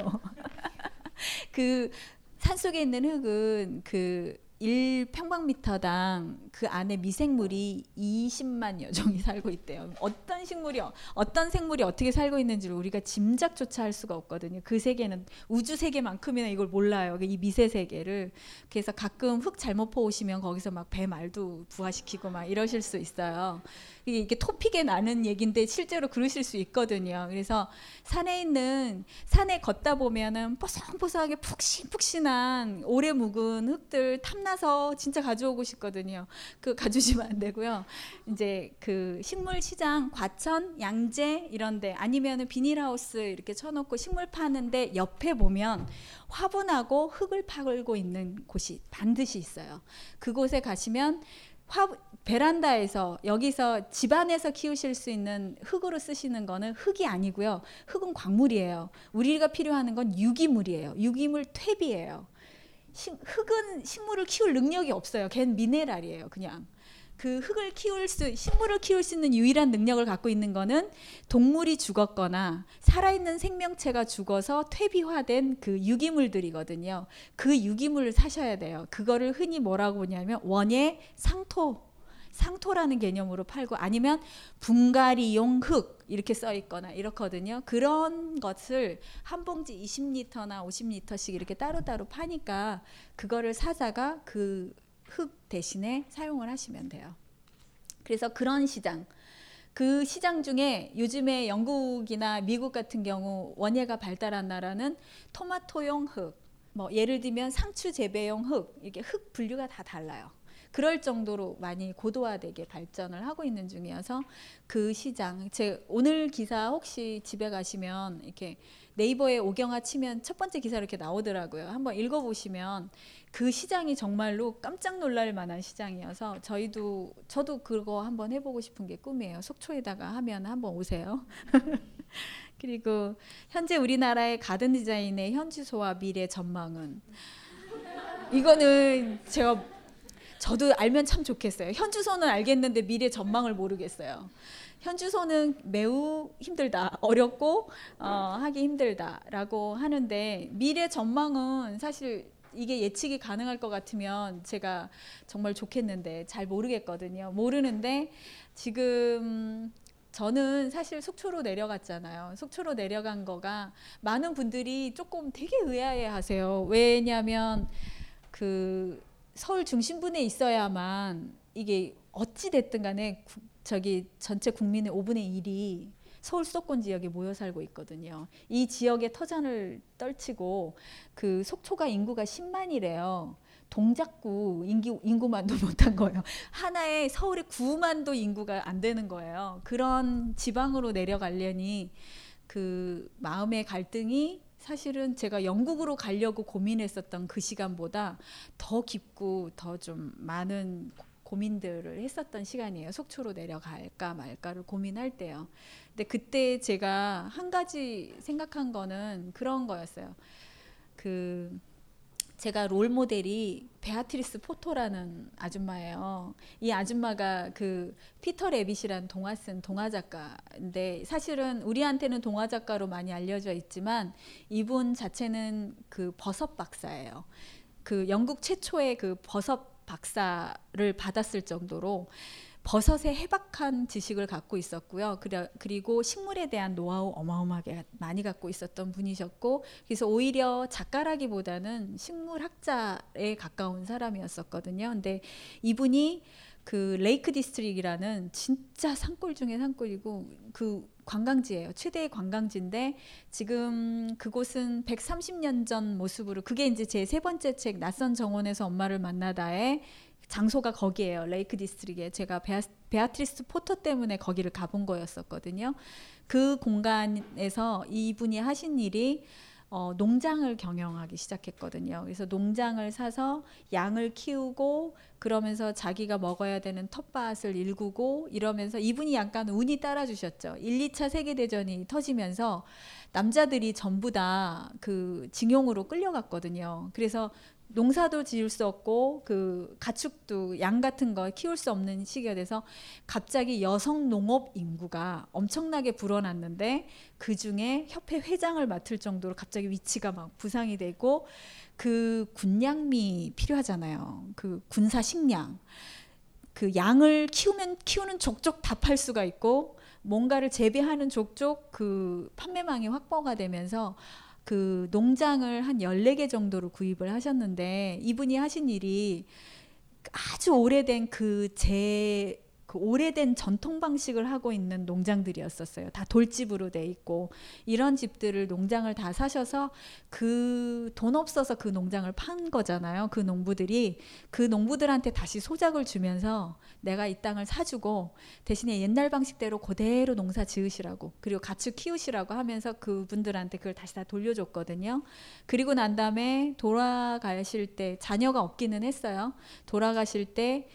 그 산속에 있는 흙은 그 1평방미터당 그 안에 미생물이 20만 여 종이 살고 있대요. 어떤 식물이 어떤 생물이 어떻게 살고 있는지를 우리가 짐작조차 할 수가 없거든요. 그 세계는 우주 세계만큼이나 이걸 몰라요. 이 미세 세계를. 그래서 가끔 흙 잘못 퍼 오시면 거기서 막 배 말도 부화시키고 막 이러실 수 있어요. 이게 토픽에 나는 얘긴데 실제로 그러실 수 있거든요. 그래서 산에 있는 산에 걷다 보면은 뽀송뽀송하게 푹신푹신한 오래 묵은 흙들 탐나서 진짜 가져오고 싶거든요. 그 가주시면 안 되고요. 이제 그 식물 시장 과천, 양재 이런데 아니면은 비닐하우스 이렇게 쳐놓고 식물 파는데 옆에 보면 화분하고 흙을 파고 있는 곳이 반드시 있어요. 그곳에 가시면 화 베란다에서 여기서 집안에서 키우실 수 있는 흙으로 쓰시는 거는 흙이 아니고요. 흙은 광물이에요. 우리가 필요하는 건 유기물이에요. 유기물 퇴비예요. 흙은 식물을 키울 능력이 없어요. 걘 미네랄이에요. 그냥. 그 흙을 키울 수 식물을 키울 수 있는 유일한 능력을 갖고 있는 거는 동물이 죽었거나 살아있는 생명체가 죽어서 퇴비화된 그 유기물들이거든요. 그 유기물을 사셔야 돼요. 그거를 흔히 뭐라고 보냐면 원예 상토 상토라는 개념으로 팔고 아니면 분갈이용 흙 이렇게 써 있거나 이렇거든요. 그런 것을 한 봉지 20리터나 50리터씩 이렇게 따로따로 파니까 그거를 사다가 그 흙 대신에 사용을 하시면 돼요. 그래서 그런 시장 그 시장 중에 요즘에 영국이나 미국 같은 경우 원예가 발달한 나라는 토마토용 흙, 뭐 예를 들면 상추 재배용 흙, 이게 흙 분류가 다 달라요. 그럴 정도로 많이 고도화되게 발전을 하고 있는 중이어서 그 시장 제 오늘 기사 혹시 집에 가시면 이렇게 네이버에 오경화 치면 첫 번째 기사 이렇게 나오더라고요. 한번 읽어보시면 그 시장이 정말로 깜짝 놀랄 만한 시장이어서 저희도 저도 그거 한번 해보고 싶은 게 꿈이에요. 속초에다가 하면 한번 오세요. 그리고 현재 우리나라의 가든 디자인의 현주소와 미래 전망은 이거는 제가 저도 알면 참 좋겠어요. 현주소는 알겠는데 미래 전망을 모르겠어요. 현주소는 매우 힘들다, 어렵고 어, 하기 힘들다라고 하는데 미래 전망은 사실 이게 예측이 가능할 것 같으면 제가 정말 좋겠는데 잘 모르겠거든요. 모르는데 지금 저는 사실 속초로 내려갔잖아요. 속초로 내려간 거가 많은 분들이 조금 되게 의아해 하세요. 왜냐면 그 서울 중심부에 있어야만 이게 어찌 됐든 간에 구- 저기 전체 국민의 5분의 1이 서울 수도권 지역에 모여 살고 있거든요. 이 지역에 터전을 떨치고 그 속초가 인구가 10만이래요. 동작구 인구, 인구만도 못한 거예요. 하나에 서울의 9만도 인구가 안 되는 거예요. 그런 지방으로 내려가려니 그 마음의 갈등이 사실은 제가 영국으로 가려고 고민했었던 그 시간보다 더 깊고 더 좀 많은 고민들을 했었던 시간이에요. 속초로 내려갈까 말까를 고민할 때요. 근데 그때 제가 한 가지 생각한 거는 그런 거였어요. 그 제가 롤 모델이 베아트리스 포터라는 아줌마예요. 이 아줌마가 그 피터 레빗이라는 동화 쓴 동화 작가인데 사실은 우리한테는 동화 작가로 많이 알려져 있지만 이분 자체는 그 버섯 박사예요. 그 영국 최초의 그 버섯 박사를 받았을 정도로 버섯에 해박한 지식을 갖고 있었고요. 그리고 식물에 대한 노하우 어마어마하게 많이 갖고 있었던 분이셨고, 그래서 오히려 작가라기보다는 식물학자에 가까운 사람이었었거든요. 근데 이분이 그 레이크 디스트릭이라는 진짜 산골 중에 산골이고 그 관광지예요. 최대의 관광지인데 지금 그곳은 130년 전 모습으로 그게 이제 제 세 번째 책 낯선 정원에서 엄마를 만나다의 장소가 거기에요. 레이크 디스트릭에 제가 베아, 베아트리스 포터 때문에 거기를 가본 거였었거든요. 그 공간에서 이분이 하신 일이 어, 농장을 경영하기 시작했거든요. 그래서 농장을 사서 양을 키우고 그러면서 자기가 먹어야 되는 텃밭을 일구고 이러면서 이분이 약간 운이 따라주셨죠. 1, 2차 세계대전이 터지면서 남자들이 전부 다 그 징용으로 끌려갔거든요. 그래서 농사도 지을 수 없고 그 가축도 양 같은 거 키울 수 없는 시기가 돼서 갑자기 여성 농업 인구가 엄청나게 불어났는데 그 중에 협회 회장을 맡을 정도로 갑자기 위치가 막 부상이 되고 그 군량미 필요하잖아요. 그 군사 식량. 그 양을 키우면 키우는 족족 다 팔 수가 있고 뭔가를 재배하는 족족 그 판매망이 확보가 되면서 그 농장을 한 14개 정도로 구입을 하셨는데 이분이 하신 일이 아주 오래된 그 제 그 오래된 전통 방식을 하고 있는 농장들이었었어요. 다 돌집으로 돼 있고 이런 집들을 농장을 다 사셔서 그 돈 없어서 그 농장을 판 거잖아요. 그 농부들이 그 농부들한테 다시 소작을 주면서 내가 이 땅을 사주고 대신에 옛날 방식대로 그대로 농사 지으시라고 그리고 가축 키우시라고 하면서 그분들한테 그걸 다시 다 돌려줬거든요. 그리고 난 다음에 돌아가실 때 자녀가 없기는 했어요. 돌아가실 때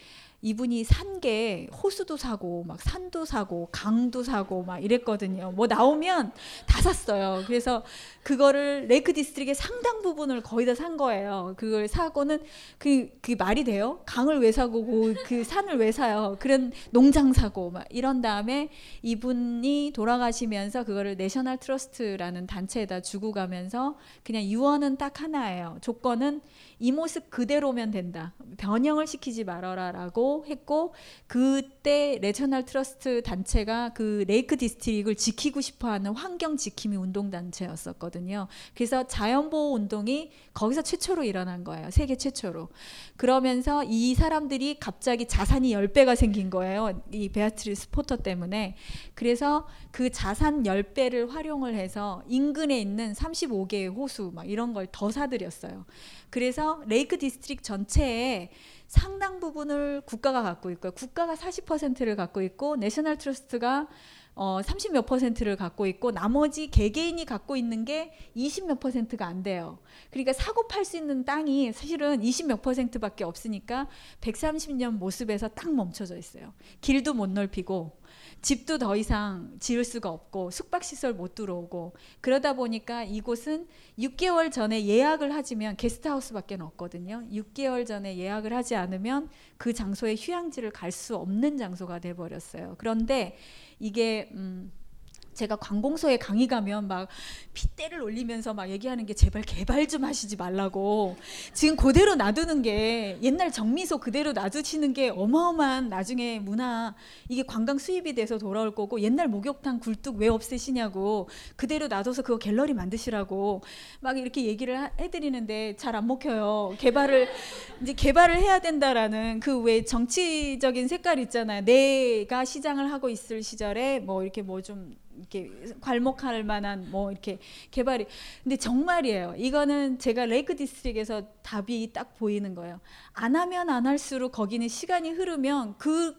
이분이 산 게 호수도 사고 막 산도 사고 강도 사고 막 이랬거든요. 뭐 나오면 다 샀어요. 그래서 그거를 레이크 디스트릭의 상당 부분을 거의 다 산 거예요. 그걸 사고는 그, 그 말이 돼요? 강을 왜 사고 그 산을 왜 사요? 그런 농장 사고 막 이런 다음에 이분이 돌아가시면서 그거를 내셔널 트러스트라는 단체에다 주고 가면서 그냥 유언은 딱 하나예요. 조건은 이 모습 그대로면 된다. 변형을 시키지 말아라라고 했고 그때 내셔널 트러스트 단체가 그 레이크 디스트릭을 지키고 싶어하는 환경 지킴이 운동 단체였었거든요. 그래서 자연 보호 운동이 거기서 최초로 일어난 거예요. 세계 최초로. 그러면서 이 사람들이 갑자기 자산이 10배가 생긴 거예요. 이 베아트리스 포터 때문에. 그래서 그 자산 10배를 활용을 해서 인근에 있는 35개의 호수 막 이런 걸 더 사들였어요. 그래서 레이크 디스트릭 전체에 상당 부분을 국가가 갖고 있고요. 국가가 40%를 갖고 있고 내셔널 트러스트가 어, 30 몇 퍼센트를 갖고 있고 나머지 개개인이 갖고 있는 게 20 몇 퍼센트가 안 돼요. 그러니까 사고 팔 수 있는 땅이 사실은 20 몇 퍼센트밖에 없으니까 130년 모습에서 딱 멈춰져 있어요. 길도 못 넓히고 집도 더 이상 지을 수가 없고 숙박시설 못 들어오고 그러다 보니까 이곳은 6개월 전에 예약을 하지면 게스트하우스밖에 없거든요. 6개월 전에 예약을 하지 않으면 그 장소에 휴양지를 갈 수 없는 장소가 돼 버렸어요. 그런데 이게 음 제가 관공서에 강의 가면 막 핏대를 올리면서 막 얘기하는 게 제발 개발 좀 하시지 말라고. 지금 그대로 놔두는 게 옛날 정미소 그대로 놔두시는 게 어마어마한 나중에 문화 이게 관광 수입이 돼서 돌아올 거고 옛날 목욕탕 굴뚝 왜 없애시냐고 그대로 놔둬서 그거 갤러리 만드시라고 막 이렇게 얘기를 하- 해드리는데 잘 안 먹혀요. 개발을 이제 개발을 해야 된다라는 그 왜 정치적인 색깔 있잖아요. 내가 시장을 하고 있을 시절에 뭐 이렇게 뭐좀 이렇게 괄목할 만한 뭐 이렇게 개발이 근데 정말이에요. 이거는 제가 레이크 디스트릭에서 답이 딱 보이는 거예요. 안 하면 안 할수록 거기는 시간이 흐르면 그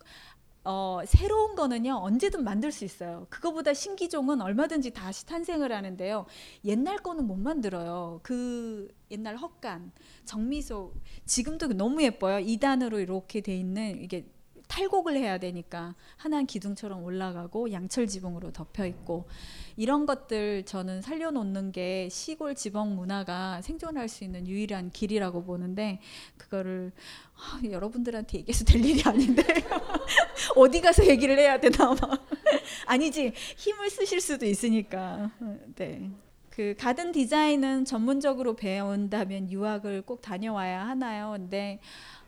어, 새로운 거는요 언제든 만들 수 있어요. 그거보다 신기종은 얼마든지 다시 탄생을 하는데요. 옛날 거는 못 만들어요. 그 옛날 헛간, 정미소 지금도 너무 예뻐요. 2단으로 이렇게 돼 있는 이게 탈곡을 해야 되니까 하나는 기둥처럼 올라가고 양철 지붕으로 덮여 있고 이런 것들 저는 살려놓는 게 시골 지방 문화가 생존할 수 있는 유일한 길이라고 보는데 그거를 아, 여러분들한테 얘기해서 될 일이 아닌데 어디 가서 얘기를 해야 되나 막 아니지 힘을 쓰실 수도 있으니까 네. 그 가든 디자인은 전문적으로 배운다면 유학을 꼭 다녀와야 하나요? 근데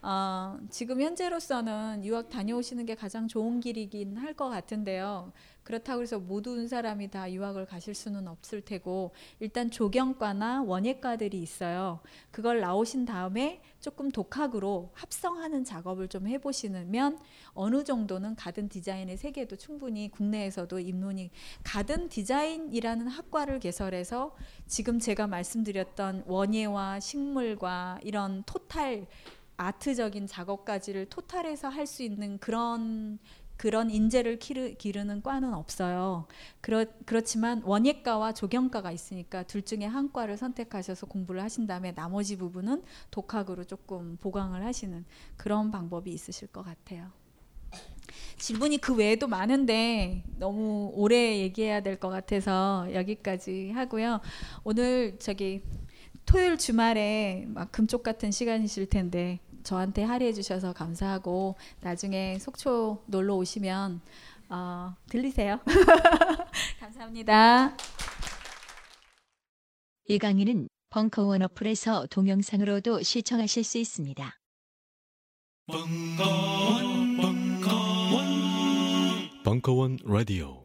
어, 지금 현재로서는 유학 다녀오시는 게 가장 좋은 길이긴 할 것 같은데요. 그렇다고 해서 모든 사람이 다 유학을 가실 수는 없을 테고 일단 조경과나 원예과들이 있어요. 그걸 나오신 다음에 조금 독학으로 합성하는 작업을 좀 해보시면 어느 정도는 가든 디자인의 세계도 충분히 국내에서도 입문이 가든 디자인이라는 학과를 개설해서 지금 제가 말씀드렸던 원예와 식물과 이런 토탈 아트적인 작업까지를 토탈해서 할 수 있는 그런 그런 인재를 기르, 기르는 과는 없어요. 그렇, 그렇지만 원예과와 조경과가 있으니까 둘 중에 한 과를 선택하셔서 공부를 하신 다음에 나머지 부분은 독학으로 조금 보강을 하시는 그런 방법이 있으실 것 같아요. 질문이 그 외에도 많은데 너무 오래 얘기해야 될 것 같아서 여기까지 하고요. 오늘 저기 토요일 주말에 막 금쪽 같은 시간이실 텐데 저한테 할애해 주셔서 감사하고 나중에 속초 놀러 오시면 어, 들리세요. 감사합니다. 이 강의는 벙커원 어플에서 동영상으로도 시청하실 수 있습니다. 벙커원, 벙커원, 벙커원 라디오.